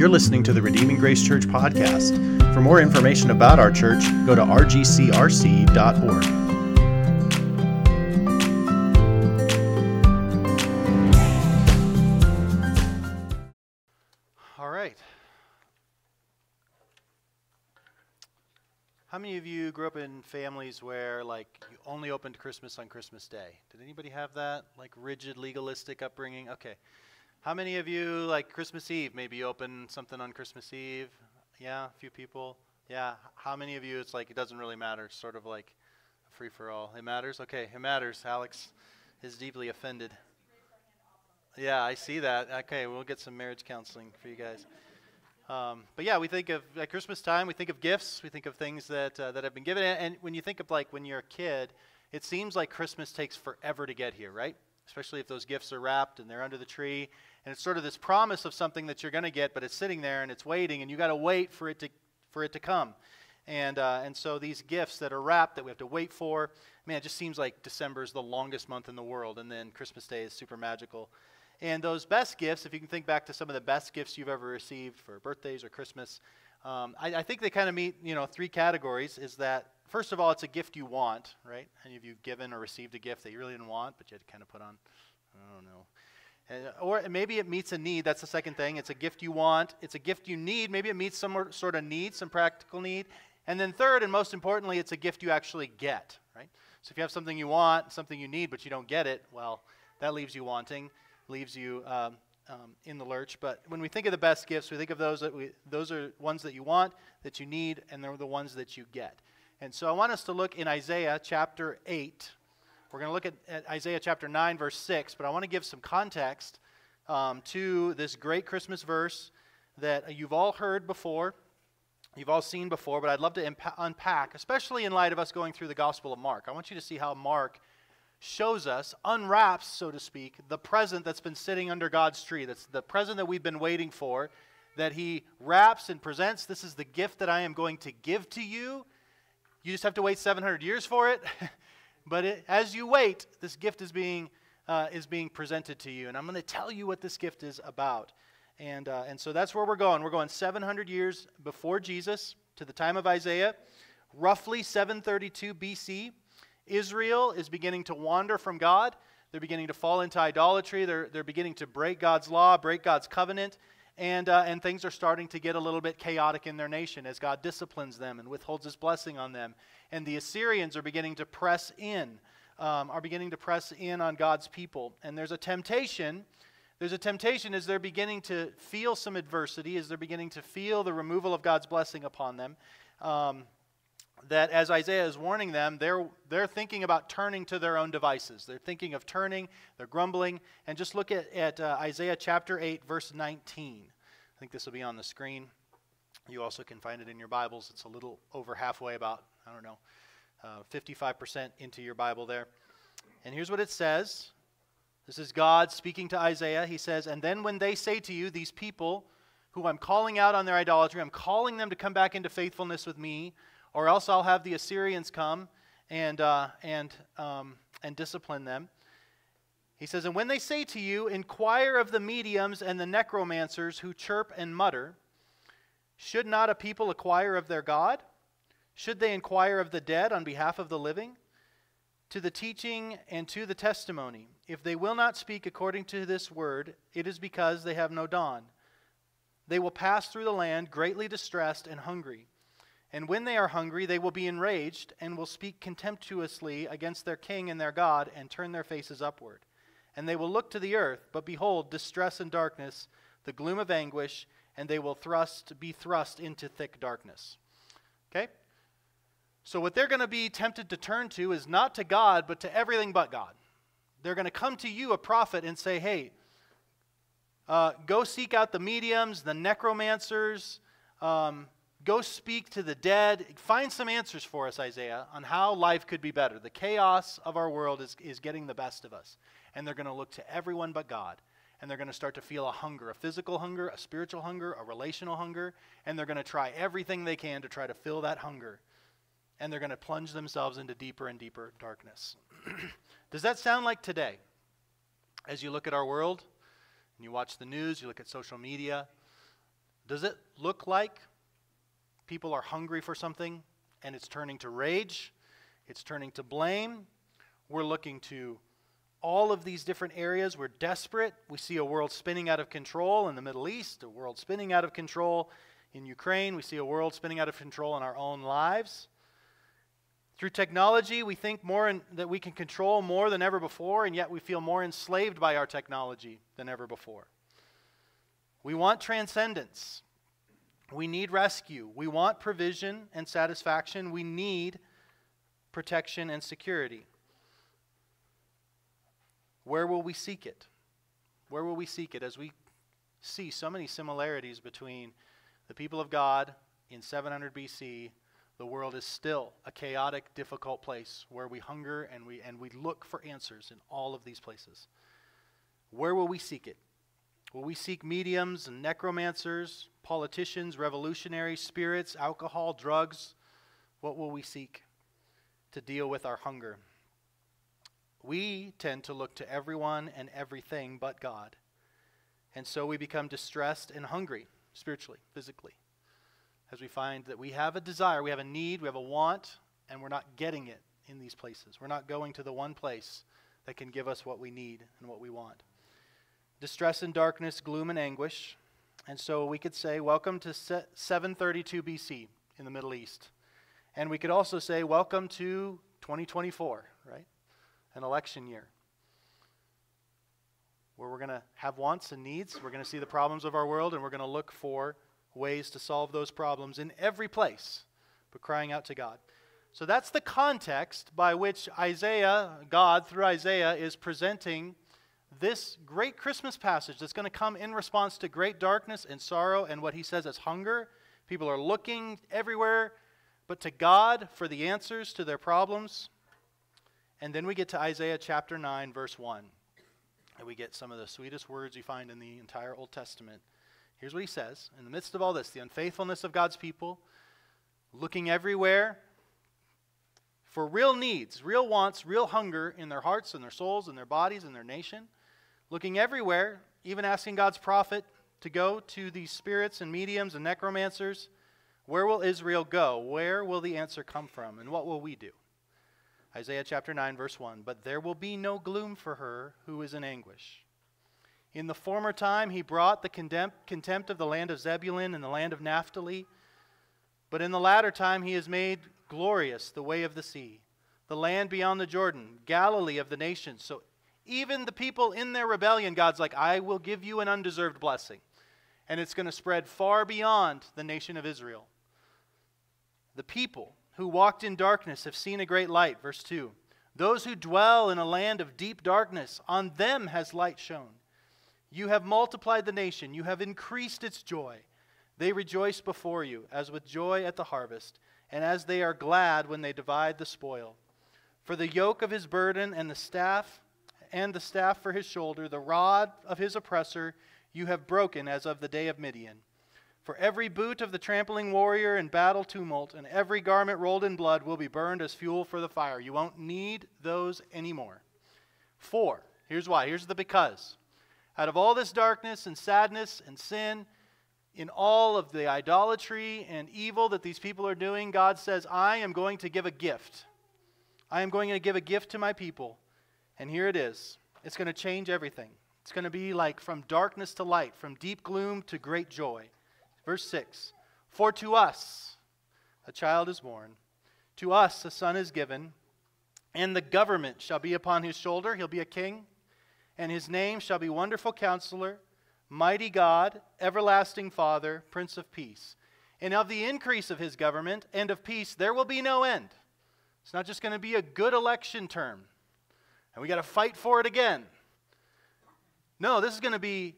You're listening to the Redeeming Grace Church podcast. For more information about our church, go to rgcrc.org. All right. How many of you grew up in families where, like, you only opened Christmas on Christmas Day? Did anybody have that, like, rigid, legalistic upbringing? Okay. How many of you, like, Christmas Eve, maybe open something on Christmas Eve? Yeah, a few people. Yeah. How many of you, it's like, it doesn't really matter, sort of like a free for all? It matters? Okay, it matters. Alex is deeply offended. Yeah, I see that. Okay, we'll get some marriage counseling for you guys. Um, but yeah, we think of at Christmas time, we think of gifts, we think of things that uh, that have been given. And when you think of like when you're a kid, it seems like Christmas takes forever to get here, right? Especially if those gifts are wrapped and they're under the tree, and it's sort of this promise of something that you're going to get, but it's sitting there and it's waiting, and you got to wait for it to for it to come. And uh, and so these gifts that are wrapped that we have to wait for, man, it just seems like December is the longest month in the world, and then Christmas Day is super magical. And those best gifts, if you can think back to some of the best gifts you've ever received for birthdays or Christmas, um, I, I, think they kind of meet, you know, three categories. Is that first of all, it's a gift you want, right? Any of you given or received a gift that you really didn't want, but you had to kind of put on, I don't know. And, or maybe it meets a need. That's the second thing. It's a gift you want. It's a gift you need. Maybe it meets some sort of need, some practical need. And then third, and most importantly, it's a gift you actually get, right? So if you have something you want, something you need, but you don't get it, well, that leaves you wanting leaves you um, um, in the lurch. But when we think of the best gifts, we think of those that we, those are ones that you want, that you need, and they're the ones that you get. And so I want us to look in Isaiah chapter 8. We're going to look at, at, Isaiah chapter 9, verse 6, but I want to give some context um, to this great Christmas verse that you've all heard before, you've all seen before, but I'd love to impa- unpack, especially in light of us going through the Gospel of Mark. I want you to see how Mark shows us, unwraps, so to speak, the present that's been sitting under God's tree. That's the present that we've been waiting for, that He wraps and presents. This is the gift that I am going to give to you. You just have to wait 700 years for it. but it, as you wait, this gift is being, uh, is being presented to you. And I'm going to tell you what this gift is about. And, uh, and so that's where we're going. We're going 700 years before Jesus to the time of Isaiah, roughly 732 BC. Israel is beginning to wander from God. They're beginning to fall into idolatry. They're, they're beginning to break God's law, break God's covenant. And, uh, and things are starting to get a little bit chaotic in their nation as God disciplines them and withholds his blessing on them. And the Assyrians are beginning to press in, um, are beginning to press in on God's people. And there's a temptation. There's a temptation as they're beginning to feel some adversity, as they're beginning to feel the removal of God's blessing upon them. Um, that as Isaiah is warning them, they're, they're thinking about turning to their own devices. They're thinking of turning, they're grumbling. And just look at, at uh, Isaiah chapter 8, verse 19. I think this will be on the screen. You also can find it in your Bibles. It's a little over halfway, about, I don't know, uh, 55% into your Bible there. And here's what it says This is God speaking to Isaiah. He says, And then when they say to you, these people who I'm calling out on their idolatry, I'm calling them to come back into faithfulness with me or else I'll have the Assyrians come and, uh, and, um, and discipline them. He says, And when they say to you, Inquire of the mediums and the necromancers who chirp and mutter, should not a people inquire of their God? Should they inquire of the dead on behalf of the living? To the teaching and to the testimony. If they will not speak according to this word, it is because they have no dawn. They will pass through the land greatly distressed and hungry. And when they are hungry, they will be enraged and will speak contemptuously against their king and their God and turn their faces upward. And they will look to the earth, but behold, distress and darkness, the gloom of anguish, and they will thrust, be thrust into thick darkness. Okay? So, what they're going to be tempted to turn to is not to God, but to everything but God. They're going to come to you, a prophet, and say, hey, uh, go seek out the mediums, the necromancers. Um, Go speak to the dead. Find some answers for us, Isaiah, on how life could be better. The chaos of our world is, is getting the best of us. And they're going to look to everyone but God. And they're going to start to feel a hunger a physical hunger, a spiritual hunger, a relational hunger. And they're going to try everything they can to try to fill that hunger. And they're going to plunge themselves into deeper and deeper darkness. Does that sound like today? As you look at our world and you watch the news, you look at social media, Does it look like people are hungry for something and it's turning to rage? It's turning to blame? We're looking to all of these different areas. We're desperate. We see a world spinning out of control in the Middle East, a world spinning out of control in Ukraine. We see a world spinning out of control in our own lives. Through technology, we think more in, that we can control more than ever before, and yet we feel more enslaved by our technology than ever before. We want transcendence. We need rescue. We want provision and satisfaction. We need protection and security. Where will we seek it? Where will we seek it as we see so many similarities between the people of God in 700 BC the world is still a chaotic, difficult place where we hunger and we, and we look for answers in all of these places. Where will we seek it? Will we seek mediums and necromancers, politicians, revolutionaries, spirits, alcohol, drugs? What will we seek to deal with our hunger? We tend to look to everyone and everything but God. And so we become distressed and hungry, spiritually, physically as we find that we have a desire, we have a need, we have a want, and we're not getting it in these places. We're not going to the one place that can give us what we need and what we want. Distress and darkness, gloom and anguish. And so we could say, Welcome to 732 BC in the Middle East. And we could also say, Welcome to 2024, right? An election year. Where we're going to have wants and needs. We're going to see the problems of our world, and we're going to look for ways to solve those problems in every place, but crying out to God. So that's the context by which Isaiah, God through Isaiah, is presenting this great Christmas passage that's going to come in response to great darkness and sorrow and what he says as hunger. People are looking everywhere but to God for the answers to their problems. And then we get to Isaiah chapter 9, verse 1. And we get some of the sweetest words you find in the entire Old Testament. Here's what he says In the midst of all this, the unfaithfulness of God's people, looking everywhere for real needs, real wants, real hunger in their hearts and their souls and their bodies and their nation, looking everywhere, even asking God's prophet to go to these spirits and mediums and necromancers. Where will Israel go? Where will the answer come from? And what will we do? Isaiah chapter 9, verse 1 But there will be no gloom for her who is in anguish. In the former time, he brought the contempt of the land of Zebulun and the land of Naphtali. But in the latter time, he has made glorious the way of the sea, the land beyond the Jordan, Galilee of the nations. So even the people in their rebellion, God's like, I will give you an undeserved blessing. And it's going to spread far beyond the nation of Israel. The people who walked in darkness have seen a great light. Verse 2. Those who dwell in a land of deep darkness, on them has light shone. You have multiplied the nation, you have increased its joy. They rejoice before you, as with joy at the harvest, and as they are glad when they divide the spoil. For the yoke of his burden and the staff, and the staff for his shoulder, the rod of his oppressor, you have broken as of the day of Midian. For every boot of the trampling warrior in battle tumult, and every garment rolled in blood will be burned as fuel for the fire. You won't need those anymore. Four, here's why. Here's the because out of all this darkness and sadness and sin, in all of the idolatry and evil that these people are doing, God says, I am going to give a gift. I am going to give a gift to my people. And here it is. It's going to change everything. It's going to be like from darkness to light, from deep gloom to great joy. Verse 6 For to us a child is born, to us a son is given, and the government shall be upon his shoulder. He'll be a king and his name shall be Wonderful Counselor, Mighty God, Everlasting Father, Prince of Peace. And of the increase of his government and of peace, there will be no end. It's not just going to be a good election term, and we got to fight for it again. No, this is going to be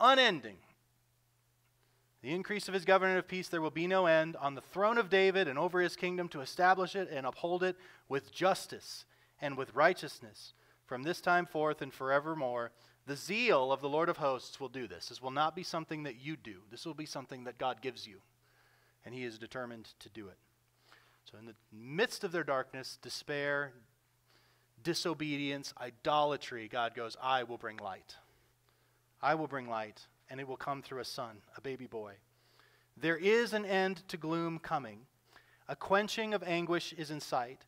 unending. The increase of his government of peace, there will be no end on the throne of David and over his kingdom to establish it and uphold it with justice and with righteousness from this time forth and forevermore. The zeal of the Lord of hosts will do this. This will not be something that you do, this will be something that God gives you. And He is determined to do it. So, in the midst of their darkness, despair, disobedience, idolatry, God goes, I will bring light. I will bring light, and it will come through a son, a baby boy. There is an end to gloom coming. A quenching of anguish is in sight.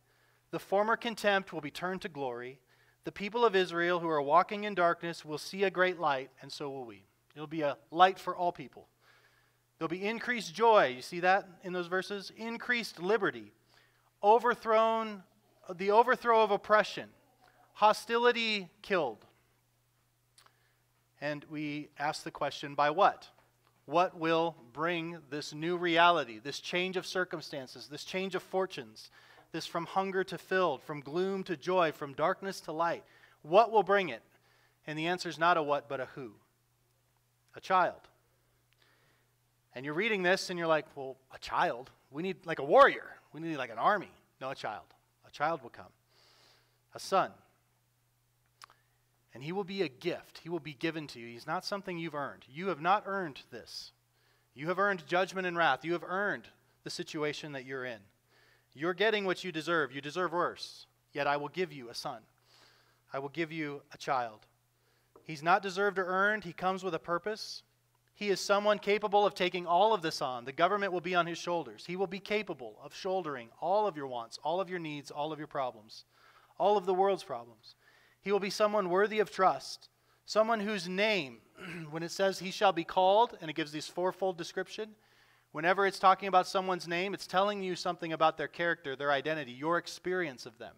The former contempt will be turned to glory. The people of Israel who are walking in darkness will see a great light, and so will we. It'll be a light for all people. There'll be increased joy. You see that in those verses? Increased liberty. Overthrown, the overthrow of oppression. Hostility killed. And we ask the question by what? What will bring this new reality, this change of circumstances, this change of fortunes, this from hunger to filled, from gloom to joy, from darkness to light? What will bring it? And the answer is not a what, but a who. A child. And you're reading this and you're like, well, a child? We need like a warrior. We need like an army. No, a child. Child will come. A son. And he will be a gift. He will be given to you. He's not something you've earned. You have not earned this. You have earned judgment and wrath. You have earned the situation that you're in. You're getting what you deserve. You deserve worse. Yet I will give you a son. I will give you a child. He's not deserved or earned. He comes with a purpose. He is someone capable of taking all of this on. The government will be on his shoulders. He will be capable of shouldering all of your wants, all of your needs, all of your problems, all of the world's problems. He will be someone worthy of trust, someone whose name, when it says he shall be called, and it gives this fourfold description, whenever it's talking about someone's name, it's telling you something about their character, their identity, your experience of them.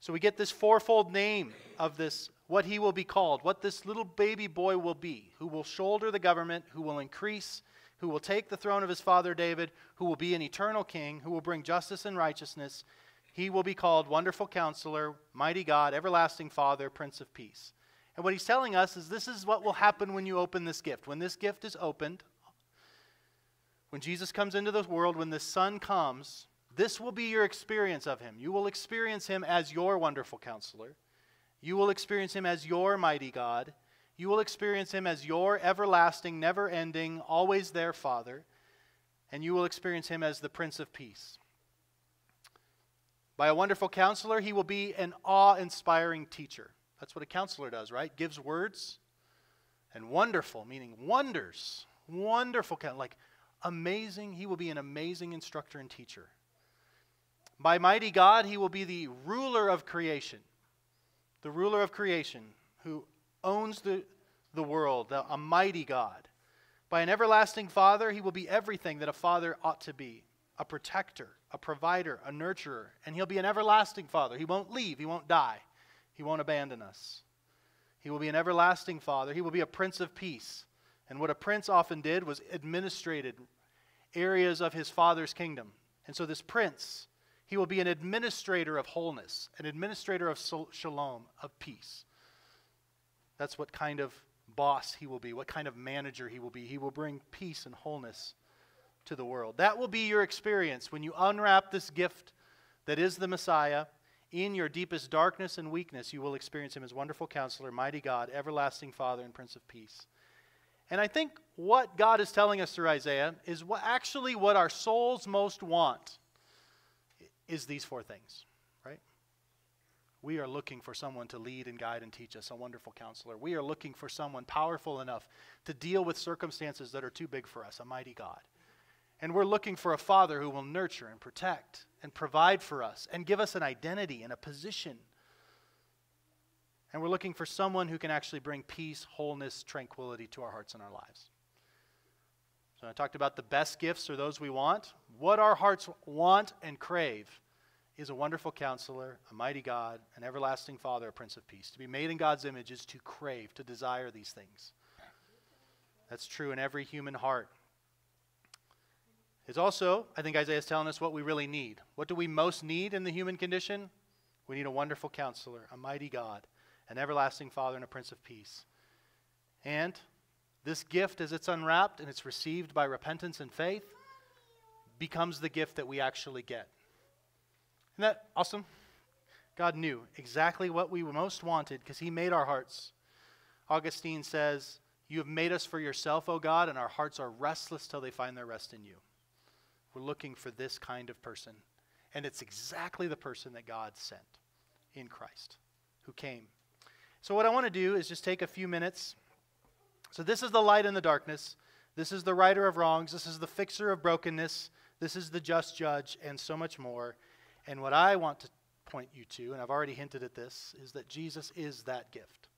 So we get this fourfold name of this, what he will be called, what this little baby boy will be, who will shoulder the government, who will increase, who will take the throne of his father David, who will be an eternal king, who will bring justice and righteousness, he will be called Wonderful Counselor, Mighty God, Everlasting Father, Prince of Peace. And what he's telling us is this is what will happen when you open this gift. When this gift is opened, when Jesus comes into the world, when the Son comes, this will be your experience of him. You will experience him as your wonderful counselor. You will experience him as your mighty God. You will experience him as your everlasting, never ending, always there Father. And you will experience him as the Prince of Peace. By a wonderful counselor, he will be an awe inspiring teacher. That's what a counselor does, right? Gives words. And wonderful, meaning wonders. Wonderful, like amazing. He will be an amazing instructor and teacher. By mighty God, he will be the ruler of creation. The ruler of creation who owns the, the world, a mighty God. By an everlasting Father, he will be everything that a father ought to be a protector, a provider, a nurturer, and He'll be an everlasting Father. He won't leave, He won't die, He won't abandon us. He will be an everlasting Father. He will be a Prince of Peace. And what a prince often did was administrated areas of his father's kingdom. And so, this prince, he will be an administrator of wholeness, an administrator of shalom, of peace. That's what kind of boss he will be, what kind of manager he will be. He will bring peace and wholeness to the world. That will be your experience when you unwrap this gift that is the Messiah. In your deepest darkness and weakness, you will experience him as wonderful counselor, mighty God, everlasting Father, and Prince of Peace. And I think what God is telling us through Isaiah is what, actually what our souls most want is these four things, right? We are looking for someone to lead and guide and teach us, a wonderful counselor. We are looking for someone powerful enough to deal with circumstances that are too big for us, a mighty God. And we're looking for a father who will nurture and protect and provide for us and give us an identity and a position. And we're looking for someone who can actually bring peace, wholeness, tranquility to our hearts and our lives. So I talked about the best gifts are those we want. What our hearts want and crave is a wonderful counselor, a mighty God, an everlasting Father, a Prince of Peace. To be made in God's image is to crave, to desire these things. That's true in every human heart It's also, I think Isaiah is telling us what we really need. What do we most need in the human condition? We need a wonderful counselor, a mighty God, an everlasting Father, and a Prince of Peace. And this gift, as it's unwrapped and it's received by repentance and faith, becomes the gift that we actually get. Isn't that awesome? God knew exactly what we most wanted because He made our hearts. Augustine says, You have made us for yourself, O God, and our hearts are restless till they find their rest in you. We're looking for this kind of person. And it's exactly the person that God sent in Christ, who came. So, what I want to do is just take a few minutes. So, this is the light in the darkness. This is the righter of wrongs. This is the fixer of brokenness. This is the just judge, and so much more. And what I want to point you to, and I've already hinted at this, is that Jesus is that gift.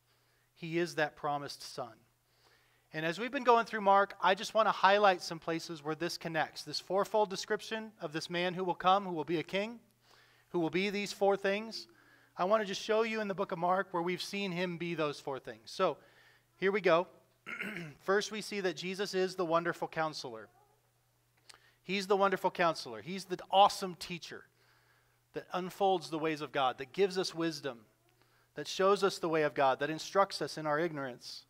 He is that promised Son. And as we've been going through Mark, I just want to highlight some places where this connects. This fourfold description of this man who will come, who will be a king, who will be these four things. I want to just show you in the book of Mark where we've seen him be those four things. So here we go. First, we see that Jesus is the wonderful counselor. He's the wonderful counselor. He's the awesome teacher that unfolds the ways of God, that gives us wisdom, that shows us the way of God, that instructs us in our ignorance.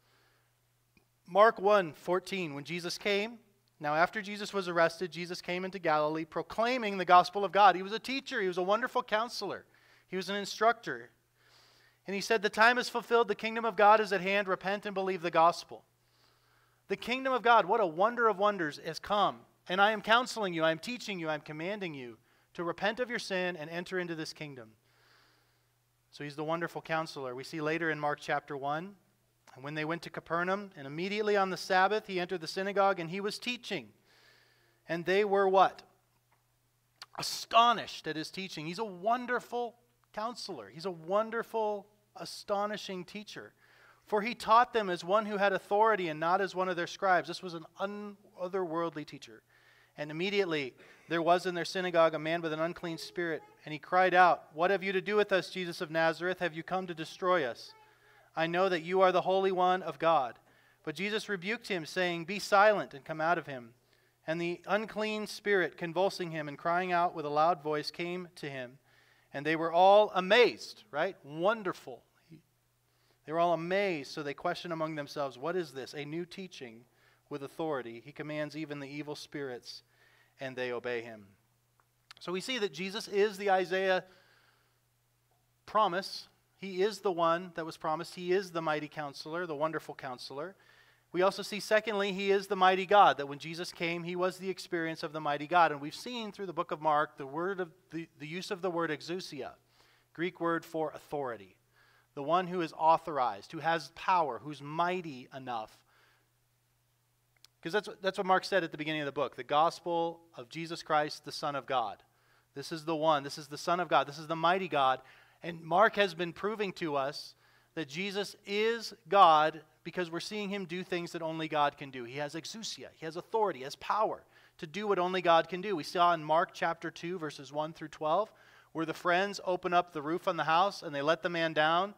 Mark 1 14, when Jesus came, now after Jesus was arrested, Jesus came into Galilee proclaiming the gospel of God. He was a teacher, he was a wonderful counselor, he was an instructor. And he said, The time is fulfilled, the kingdom of God is at hand, repent and believe the gospel. The kingdom of God, what a wonder of wonders, has come. And I am counseling you, I am teaching you, I am commanding you to repent of your sin and enter into this kingdom. So he's the wonderful counselor. We see later in Mark chapter 1 and when they went to Capernaum, and immediately on the Sabbath, he entered the synagogue and he was teaching. And they were what? Astonished at his teaching. He's a wonderful counselor, he's a wonderful, astonishing teacher. For he taught them as one who had authority and not as one of their scribes. This was an otherworldly teacher. And immediately there was in their synagogue a man with an unclean spirit, and he cried out, What have you to do with us, Jesus of Nazareth? Have you come to destroy us? I know that you are the Holy One of God. But Jesus rebuked him, saying, Be silent and come out of him. And the unclean spirit, convulsing him and crying out with a loud voice, came to him. And they were all amazed, right? Wonderful. They were all amazed, so they questioned among themselves, What is this? A new teaching with authority. He commands even the evil spirits, and they obey him. So we see that Jesus is the Isaiah promise he is the one that was promised. He is the mighty counselor, the wonderful counselor. We also see, secondly, he is the mighty God, that when Jesus came, he was the experience of the mighty God. And we've seen through the book of Mark the, word of, the, the use of the word exousia, Greek word for authority. The one who is authorized, who has power, who's mighty enough. Because that's, that's what Mark said at the beginning of the book the gospel of Jesus Christ, the Son of God. This is the one, this is the Son of God, this is the mighty God and Mark has been proving to us that Jesus is God because we're seeing him do things that only God can do. He has exousia, he has authority, he has power to do what only God can do. We saw in Mark chapter 2, verses 1 through 12, where the friends open up the roof on the house and they let the man down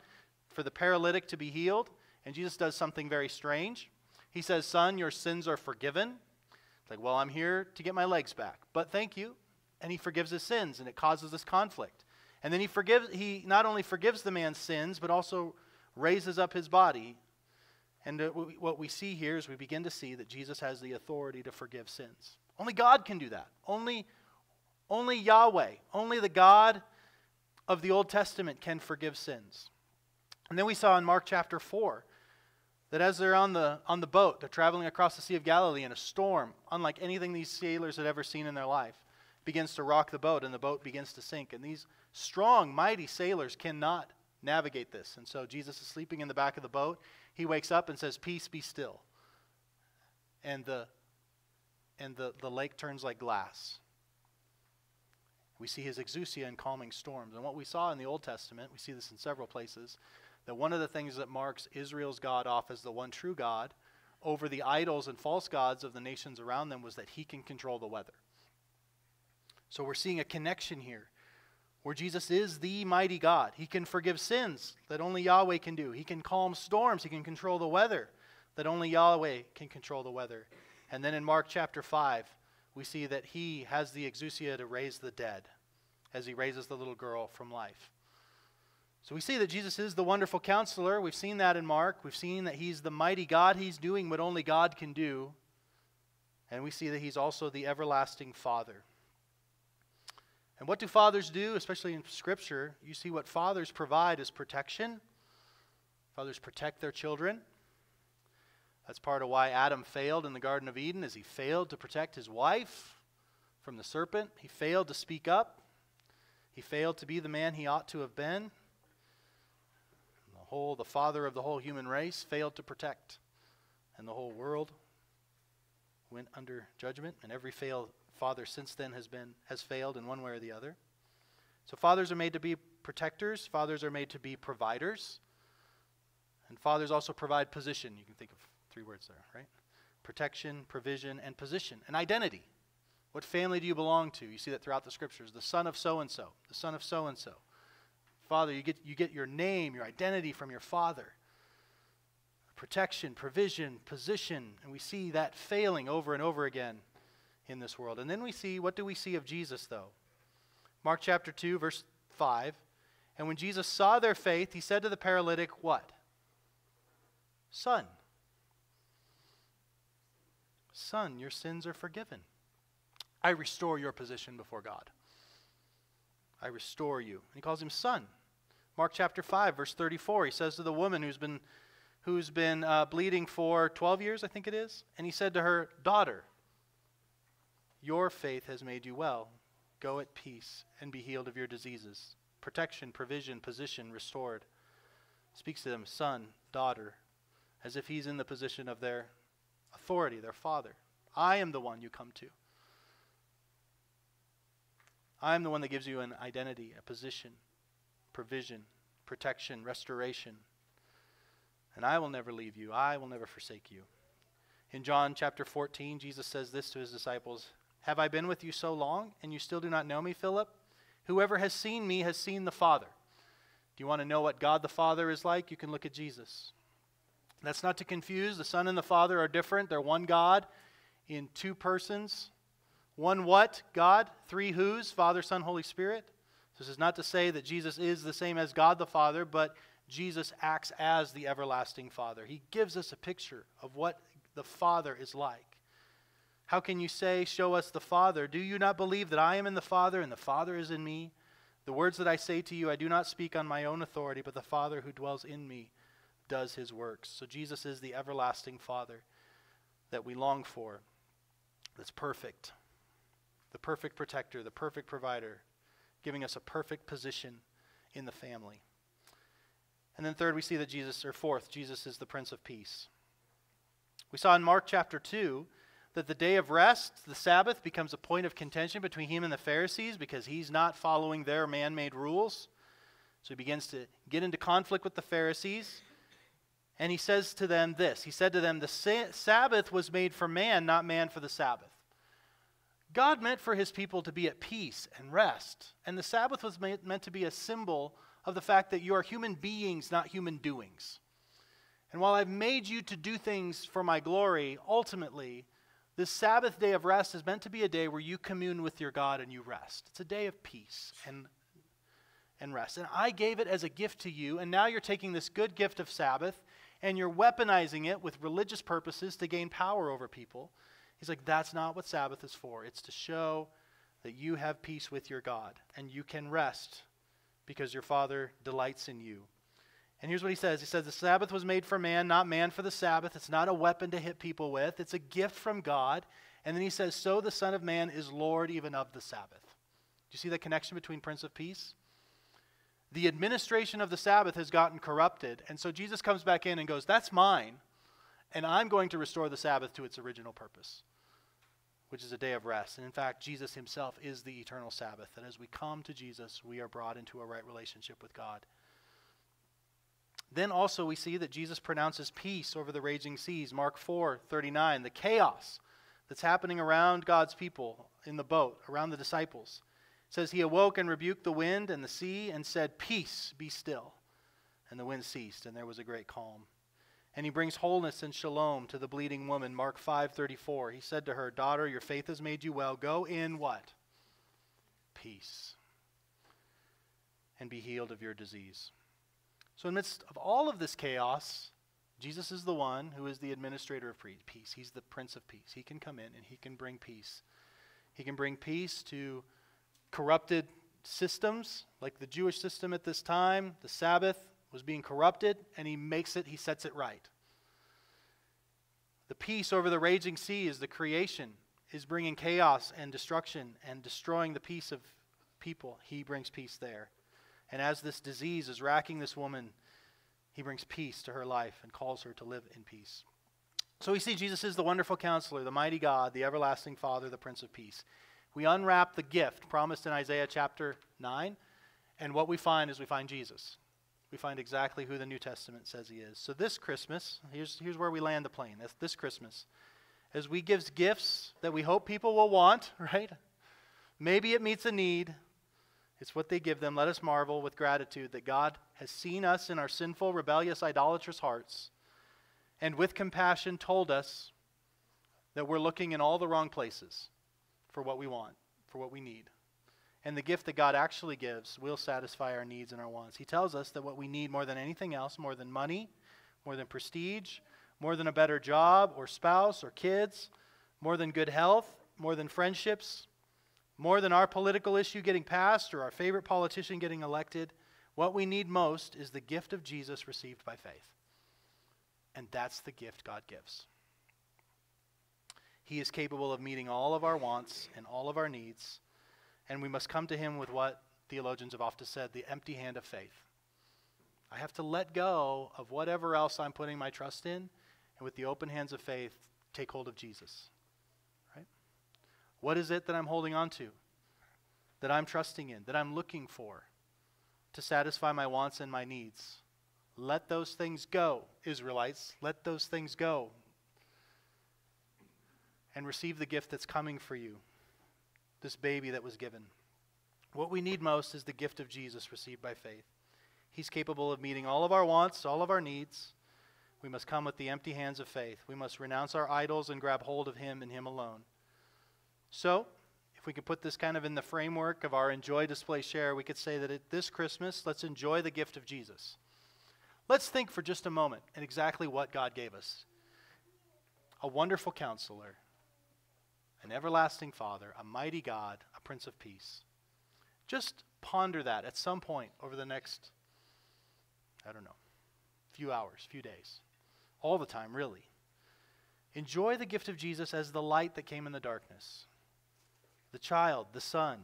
for the paralytic to be healed. And Jesus does something very strange. He says, Son, your sins are forgiven. It's like, well, I'm here to get my legs back, but thank you. And he forgives his sins, and it causes this conflict. And then he forgives he not only forgives the man's sins, but also raises up his body. And uh, what we see here is we begin to see that Jesus has the authority to forgive sins. Only God can do that. Only only Yahweh, only the God of the Old Testament can forgive sins. And then we saw in Mark chapter 4 that as they're on the, on the boat, they're traveling across the Sea of Galilee in a storm, unlike anything these sailors had ever seen in their life, begins to rock the boat and the boat begins to sink. And these Strong, mighty sailors cannot navigate this. And so Jesus is sleeping in the back of the boat. He wakes up and says, Peace, be still. And the, and the, the lake turns like glass. We see his exousia in calming storms. And what we saw in the Old Testament, we see this in several places, that one of the things that marks Israel's God off as the one true God over the idols and false gods of the nations around them was that he can control the weather. So we're seeing a connection here where Jesus is the mighty God. He can forgive sins that only Yahweh can do. He can calm storms. He can control the weather that only Yahweh can control the weather. And then in Mark chapter 5, we see that he has the exousia to raise the dead as he raises the little girl from life. So we see that Jesus is the wonderful counselor. We've seen that in Mark. We've seen that he's the mighty God. He's doing what only God can do. And we see that he's also the everlasting Father. And what do fathers do, especially in Scripture? You see what fathers provide is protection. Fathers protect their children. That's part of why Adam failed in the Garden of Eden, is he failed to protect his wife from the serpent. He failed to speak up. He failed to be the man he ought to have been. The whole, the father of the whole human race, failed to protect, and the whole world. went under judgment, and every fail, father since then has been has failed in one way or the other. So fathers are made to be protectors, fathers are made to be providers. And fathers also provide position. You can think of three words there, right? Protection, provision, and position. And identity. What family do you belong to? You see that throughout the scriptures. The son of so and so, the son of so and so. Father, you get, you get your name, your identity from your father. Protection, provision, position. And we see that failing over and over again in this world. And then we see, what do we see of Jesus, though? Mark chapter 2, verse 5. And when Jesus saw their faith, he said to the paralytic, What? Son. Son, your sins are forgiven. I restore your position before God. I restore you. And he calls him son. Mark chapter 5, verse 34, he says to the woman who's been, who's been uh, bleeding for 12 years, I think it is, and he said to her, Daughter, your faith has made you well. Go at peace and be healed of your diseases. Protection, provision, position restored. Speaks to them, son, daughter, as if he's in the position of their authority, their father. I am the one you come to. I am the one that gives you an identity, a position, provision, protection, restoration. And I will never leave you. I will never forsake you. In John chapter 14, Jesus says this to his disciples Have I been with you so long, and you still do not know me, Philip? Whoever has seen me has seen the Father. Do you want to know what God the Father is like? You can look at Jesus. That's not to confuse. The Son and the Father are different. They're one God in two persons. One what? God. Three who's? Father, Son, Holy Spirit. This is not to say that Jesus is the same as God the Father, but Jesus acts as the everlasting Father. He gives us a picture of what the Father is like. How can you say, Show us the Father? Do you not believe that I am in the Father and the Father is in me? The words that I say to you, I do not speak on my own authority, but the Father who dwells in me does his works. So Jesus is the everlasting Father that we long for, that's perfect, the perfect protector, the perfect provider, giving us a perfect position in the family. And then, third, we see that Jesus, or fourth, Jesus is the Prince of Peace. We saw in Mark chapter 2 that the day of rest, the Sabbath, becomes a point of contention between him and the Pharisees because he's not following their man made rules. So he begins to get into conflict with the Pharisees. And he says to them this He said to them, The Sabbath was made for man, not man for the Sabbath. God meant for his people to be at peace and rest. And the Sabbath was meant to be a symbol of the fact that you are human beings, not human doings. And while I've made you to do things for my glory, ultimately, this Sabbath day of rest is meant to be a day where you commune with your God and you rest. It's a day of peace and, and rest. And I gave it as a gift to you, and now you're taking this good gift of Sabbath and you're weaponizing it with religious purposes to gain power over people. He's like, that's not what Sabbath is for. It's to show that you have peace with your God and you can rest because your Father delights in you. And here's what he says He says, The Sabbath was made for man, not man for the Sabbath. It's not a weapon to hit people with, it's a gift from God. And then he says, So the Son of Man is Lord even of the Sabbath. Do you see the connection between Prince of Peace? the administration of the Sabbath has gotten corrupted. And so Jesus comes back in and goes, That's mine. And I'm going to restore the Sabbath to its original purpose, which is a day of rest. And in fact, Jesus himself is the eternal Sabbath. And as we come to Jesus, we are brought into a right relationship with God. Then also we see that Jesus pronounces peace over the raging seas. Mark 4 39, the chaos that's happening around God's people in the boat, around the disciples It says he awoke and rebuked the wind and the sea and said, Peace, be still. And the wind ceased, and there was a great calm. And he brings wholeness and shalom to the bleeding woman. Mark 5:34. He said to her, "Daughter, your faith has made you well. Go in what? Peace. And be healed of your disease." So in midst of all of this chaos, Jesus is the one who is the administrator of peace. He's the prince of peace. He can come in and he can bring peace. He can bring peace to corrupted systems, like the Jewish system at this time. The Sabbath was being corrupted, and he makes it, he sets it right. The peace over the raging sea is the creation, is bringing chaos and destruction and destroying the peace of people. He brings peace there. And as this disease is racking this woman, he brings peace to her life and calls her to live in peace. So we see Jesus is the wonderful counselor, the mighty God, the everlasting Father, the Prince of Peace. We unwrap the gift promised in Isaiah chapter 9, and what we find is we find Jesus. We find exactly who the New Testament says he is. So this Christmas, here's, here's where we land the plane. This, this Christmas, as we give gifts that we hope people will want, right? Maybe it meets a need. It's what they give them. Let us marvel with gratitude that God has seen us in our sinful, rebellious, idolatrous hearts, and with compassion told us that we're looking in all the wrong places for what we want, for what we need. And the gift that God actually gives will satisfy our needs and our wants. He tells us that what we need more than anything else, more than money, more than prestige, more than a better job or spouse or kids, more than good health, more than friendships, more than our political issue getting passed or our favorite politician getting elected, what we need most is the gift of Jesus received by faith. And that's the gift God gives. He is capable of meeting all of our wants and all of our needs, and we must come to Him with what theologians have often said the empty hand of faith. I have to let go of whatever else I'm putting my trust in, and with the open hands of faith, take hold of Jesus. What is it that I'm holding on to? That I'm trusting in, that I'm looking for to satisfy my wants and my needs? Let those things go, Israelites. Let those things go. And receive the gift that's coming for you this baby that was given. What we need most is the gift of Jesus received by faith. He's capable of meeting all of our wants, all of our needs. We must come with the empty hands of faith. We must renounce our idols and grab hold of Him and Him alone. So, if we could put this kind of in the framework of our enjoy, display, share, we could say that at this Christmas, let's enjoy the gift of Jesus. Let's think for just a moment at exactly what God gave us a wonderful counselor, an everlasting Father, a mighty God, a Prince of Peace. Just ponder that at some point over the next, I don't know, few hours, few days, all the time, really. Enjoy the gift of Jesus as the light that came in the darkness the child, the son.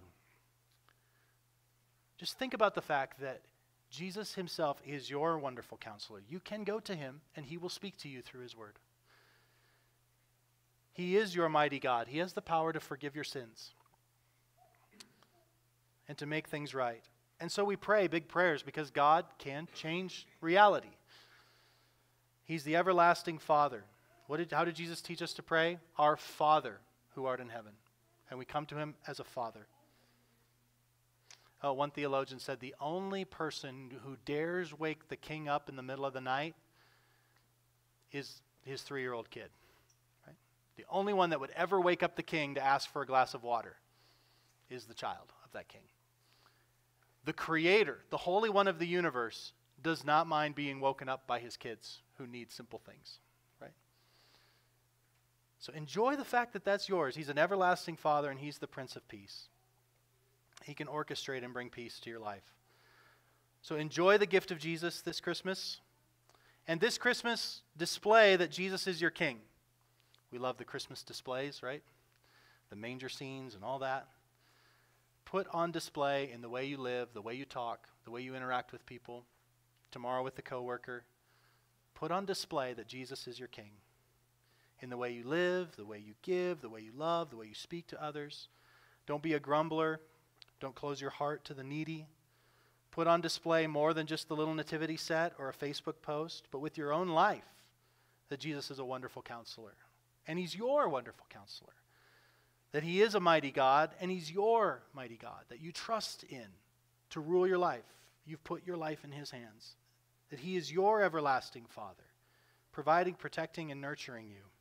Just think about the fact that Jesus himself is your wonderful counselor. You can go to him and he will speak to you through his word. He is your mighty God. He has the power to forgive your sins and to make things right. And so we pray big prayers because God can change reality. He's the everlasting Father. What did, how did Jesus teach us to pray? Our Father who art in heaven and we come to him as a father. Uh, one theologian said the only person who dares wake the king up in the middle of the night is his three year old kid. Right? The only one that would ever wake up the king to ask for a glass of water is the child of that king. The creator, the Holy One of the universe, does not mind being woken up by his kids who need simple things. So enjoy the fact that that's yours. He's an everlasting Father and He's the Prince of Peace. He can orchestrate and bring peace to your life. So enjoy the gift of Jesus this Christmas. And this Christmas, display that Jesus is your King. We love the Christmas displays, right? The manger scenes and all that. Put on display in the way you live, the way you talk, the way you interact with people, tomorrow with the coworker. Put on display that Jesus is your King in the way you live, the way you give, the way you love, the way you speak to others. Don't be a grumbler. Don't close your heart to the needy. Put on display more than just the little nativity set or a Facebook post, but with your own life that Jesus is a wonderful counselor. And he's your wonderful counselor. That he is a mighty God and he's your mighty God that you trust in to rule your life. You've put your life in his hands. That he is your everlasting Father, providing, protecting, and nurturing you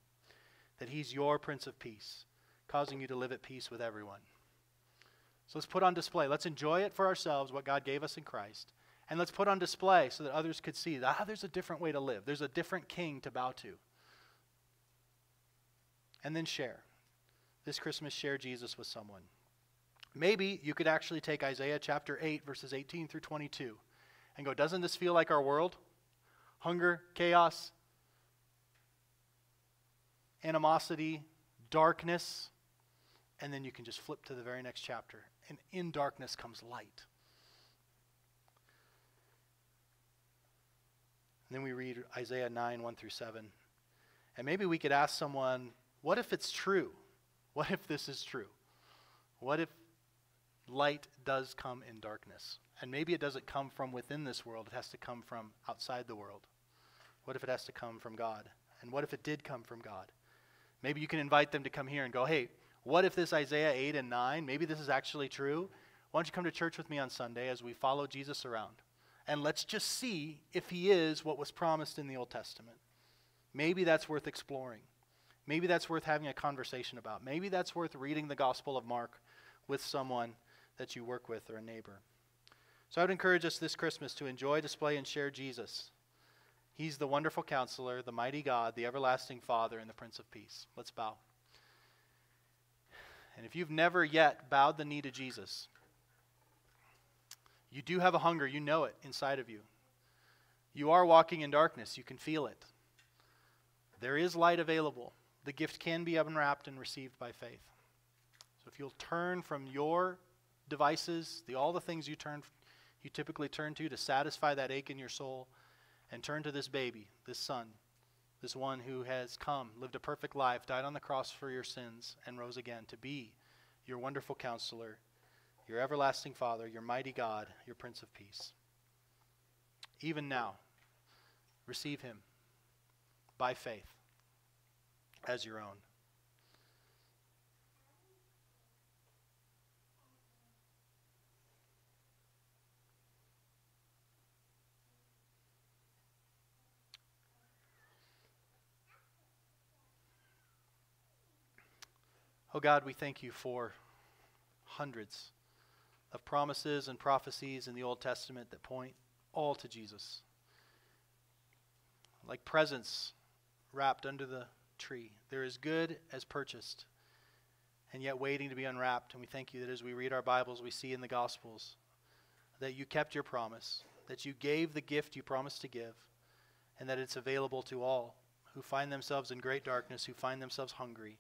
that He's your Prince of Peace, causing you to live at peace with everyone. So let's put on display. Let's enjoy it for ourselves, what God gave us in Christ. And let's put on display so that others could see that ah, there's a different way to live. There's a different king to bow to. And then share. This Christmas, share Jesus with someone. Maybe you could actually take Isaiah chapter 8, verses 18 through 22, and go, Doesn't this feel like our world? Hunger, chaos, animosity, darkness, and then you can just flip to the very next chapter. And in darkness comes light. And then we read Isaiah 9, 1 through 7. And maybe we could ask someone, what if it's true? What if this is true? What if light does come in darkness? And maybe it doesn't come from within this world, it has to come from outside the world. What if it has to come from God? And what if it did come from God? Maybe you can invite them to come here and go, hey, what if this Isaiah 8 and 9, maybe this is actually true? Why don't you come to church with me on Sunday as we follow Jesus around? And let's just see if he is what was promised in the Old Testament. Maybe that's worth exploring. Maybe that's worth having a conversation about. Maybe that's worth reading the Gospel of Mark with someone that you work with or a neighbor. So I would encourage us this Christmas to enjoy, display, and share Jesus. He's the wonderful counselor, the mighty God, the everlasting Father, and the Prince of Peace. Let's bow. And if you've never yet bowed the knee to Jesus, you do have a hunger. You know it inside of you. You are walking in darkness. You can feel it. There is light available. The gift can be unwrapped and received by faith. So if you'll turn from your devices, the, all the things you turn, you typically turn to to satisfy that ache in your soul, and turn to this baby, this son, this one who has come, lived a perfect life, died on the cross for your sins, and rose again to be your wonderful counselor, your everlasting Father, your mighty God, your Prince of Peace. Even now, receive him by faith as your own. Oh God, we thank you for hundreds of promises and prophecies in the Old Testament that point all to Jesus. Like presents wrapped under the tree. They're as good as purchased and yet waiting to be unwrapped. And we thank you that as we read our Bibles, we see in the Gospels that you kept your promise, that you gave the gift you promised to give, and that it's available to all who find themselves in great darkness, who find themselves hungry,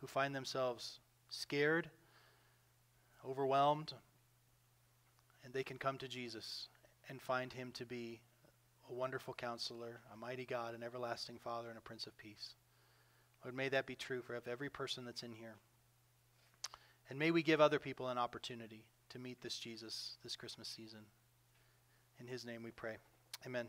who find themselves scared, overwhelmed, and they can come to Jesus and find him to be a wonderful counselor, a mighty God, an everlasting Father, and a Prince of Peace. Lord, may that be true for every person that's in here. And may we give other people an opportunity to meet this Jesus this Christmas season. In his name we pray. Amen.